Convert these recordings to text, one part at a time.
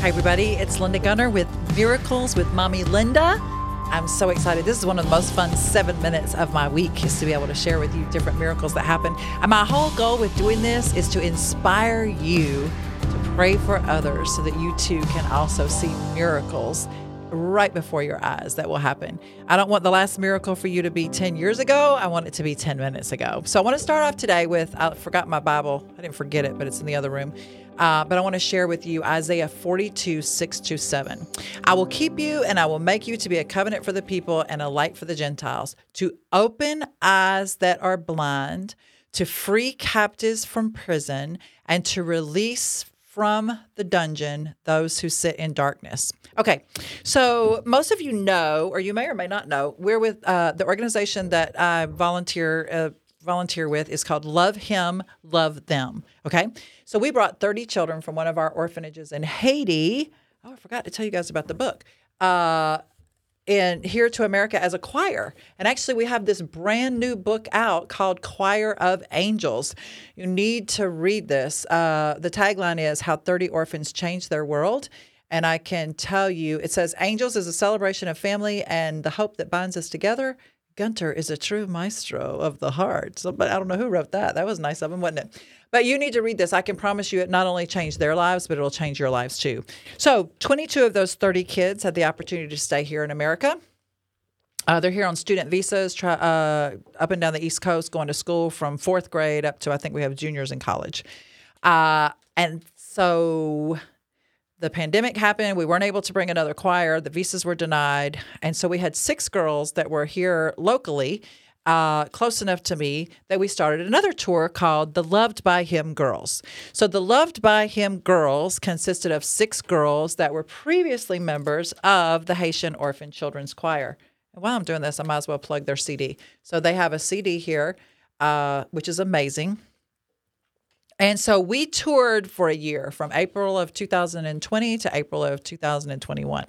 Hi, everybody. It's Linda Gunner with Miracles with Mommy Linda. I'm so excited. This is one of the most fun seven minutes of my week is to be able to share with you different miracles that happen. And my whole goal with doing this is to inspire you to pray for others so that you too can also see miracles right before your eyes that will happen. I don't want the last miracle for you to be 10 years ago. I want it to be 10 minutes ago. So I want to start off today with I forgot my Bible. I didn't forget it, but it's in the other room. Uh, but I want to share with you Isaiah 42, 6 to 7. I will keep you and I will make you to be a covenant for the people and a light for the Gentiles, to open eyes that are blind, to free captives from prison, and to release from the dungeon those who sit in darkness. Okay, so most of you know, or you may or may not know, we're with uh, the organization that I volunteer. Uh, volunteer with is called Love Him, Love Them. Okay. So we brought 30 children from one of our orphanages in Haiti. Oh, I forgot to tell you guys about the book. Uh, and here to America as a choir. And actually, we have this brand new book out called Choir of Angels. You need to read this. Uh, the tagline is How 30 Orphans Changed Their World. And I can tell you, it says, Angels is a celebration of family and the hope that binds us together. Gunter is a true maestro of the heart. So, but I don't know who wrote that. That was nice of him, wasn't it? But you need to read this. I can promise you it not only changed their lives, but it'll change your lives too. So, 22 of those 30 kids had the opportunity to stay here in America. Uh, they're here on student visas, try, uh, up and down the East Coast, going to school from fourth grade up to I think we have juniors in college. Uh, and so the pandemic happened. We weren't able to bring another choir. The visas were denied. And so we had six girls that were here locally, uh, close enough to me, that we started another tour called the Loved by Him Girls. So the Loved by Him Girls consisted of six girls that were previously members of the Haitian Orphan Children's Choir. And while I'm doing this, I might as well plug their CD. So they have a CD here, uh, which is amazing. And so we toured for a year from April of 2020 to April of 2021.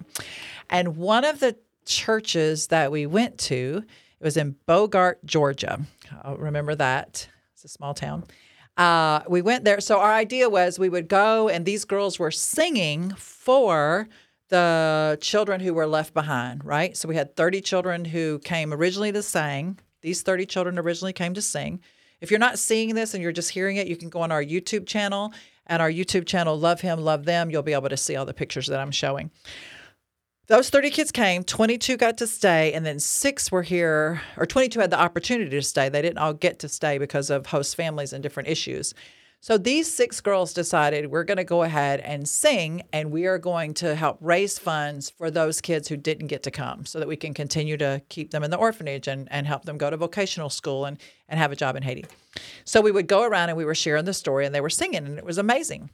And one of the churches that we went to, it was in Bogart, Georgia. I'll remember that. It's a small town. Uh, we went there. So our idea was we would go, and these girls were singing for the children who were left behind, right? So we had 30 children who came originally to sing. These 30 children originally came to sing. If you're not seeing this and you're just hearing it, you can go on our YouTube channel and our YouTube channel, Love Him, Love Them. You'll be able to see all the pictures that I'm showing. Those 30 kids came, 22 got to stay, and then six were here, or 22 had the opportunity to stay. They didn't all get to stay because of host families and different issues. So these six girls decided we're going to go ahead and sing, and we are going to help raise funds for those kids who didn't get to come so that we can continue to keep them in the orphanage and, and help them go to vocational school and, and have a job in Haiti. So we would go around and we were sharing the story, and they were singing, and it was amazing.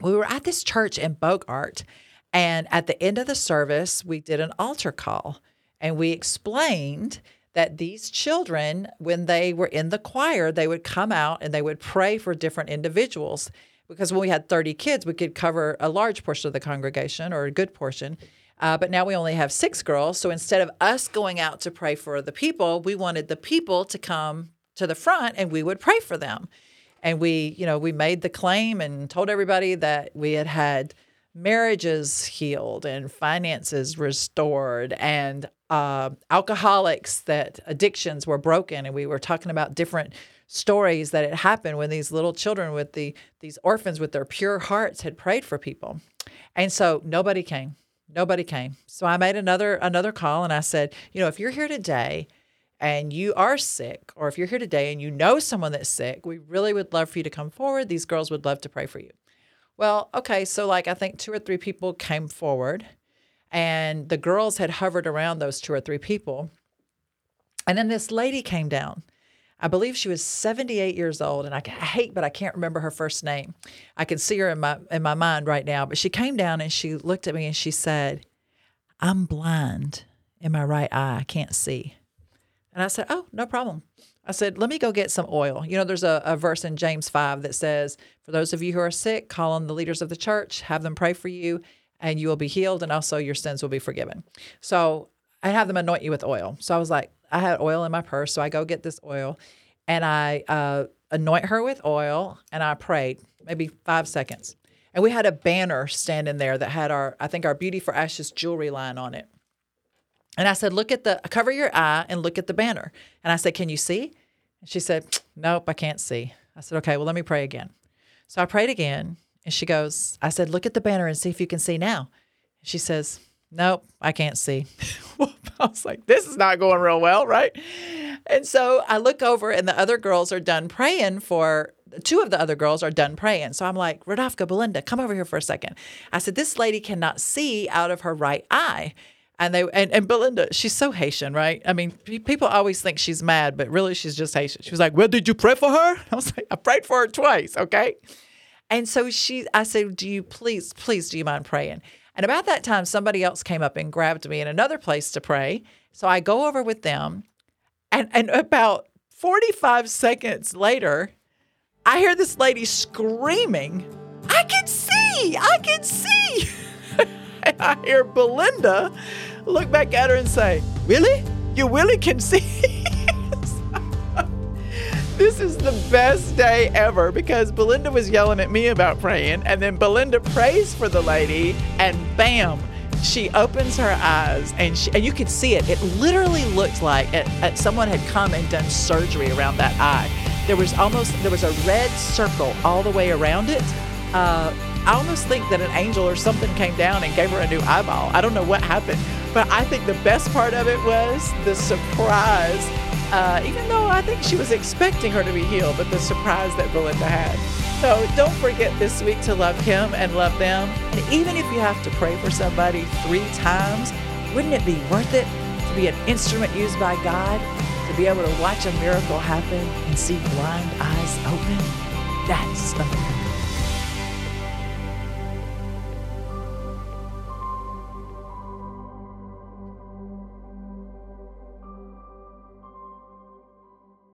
We were at this church in Bogart, and at the end of the service, we did an altar call, and we explained that these children, when they were in the choir, they would come out and they would pray for different individuals. Because when we had 30 kids, we could cover a large portion of the congregation or a good portion. Uh, but now we only have six girls. So instead of us going out to pray for the people, we wanted the people to come to the front and we would pray for them. And we, you know, we made the claim and told everybody that we had had marriages healed and finances restored and uh, alcoholics that addictions were broken and we were talking about different stories that had happened when these little children with the these orphans with their pure hearts had prayed for people. And so nobody came nobody came. So i made another another call and i said you know if you're here today and you are sick or if you're here today and you know someone that's sick we really would love for you to come forward. These girls would love to pray for you. Well okay so like i think two or three people came forward and the girls had hovered around those two or three people. And then this lady came down. I believe she was 78 years old, and I, I hate, but I can't remember her first name. I can see her in my in my mind right now. But she came down and she looked at me and she said, "I'm blind in my right eye. I can't see." And I said, "Oh, no problem." I said, let me go get some oil. You know, there's a, a, verse in James 5 that says, For those of you who are sick, call on the leaders of the church, have them pray for you, and you will be healed and also your sins will be forgiven. So I have them anoint you with oil. So I was like, I had oil in my purse. So I go get this oil and I uh, anoint her with oil and I prayed maybe five seconds. And we had a banner standing there that had our, I think, our Beauty for Ashes jewelry line on it. And I said, Look at the, cover your eye and look at the banner. And I said, Can you see? And she said, Nope, I can't see. I said, Okay, well, let me pray again. So I prayed again. And she goes, I said, Look at the banner and see if you can see now. She says, Nope, I can't see. I was like, This is not going real well, right? And so I look over, and the other girls are done praying for two of the other girls are done praying. So I'm like, Radovka, Belinda, come over here for a second. I said, This lady cannot see out of her right eye. And they and, and Belinda, she's so Haitian, right? I mean, people always think she's mad, but really she's just Haitian. She was like, Well, did you pray for her? I was like, I prayed for her twice, okay? And so she I said, Do you please, please, do you mind praying? And about that time, somebody else came up and grabbed me in another place to pray. So I go over with them. And and about 45 seconds later, I hear this lady screaming, I can see, I can see. and I hear Belinda look back at her and say, Really? You really can see? this is the best day ever because Belinda was yelling at me about praying, and then Belinda prays for the lady, and bam, she opens her eyes, and, she, and you could see it. It literally looked like it, it, someone had come and done surgery around that eye there was almost there was a red circle all the way around it. Uh, I almost think that an angel or something came down and gave her a new eyeball. I don't know what happened, but I think the best part of it was the surprise. Uh, even though I think she was expecting her to be healed, but the surprise that Belinda had. So don't forget this week to love Him and love them. And even if you have to pray for somebody three times, wouldn't it be worth it to be an instrument used by God to be able to watch a miracle happen and see blind eyes open, that's miracle.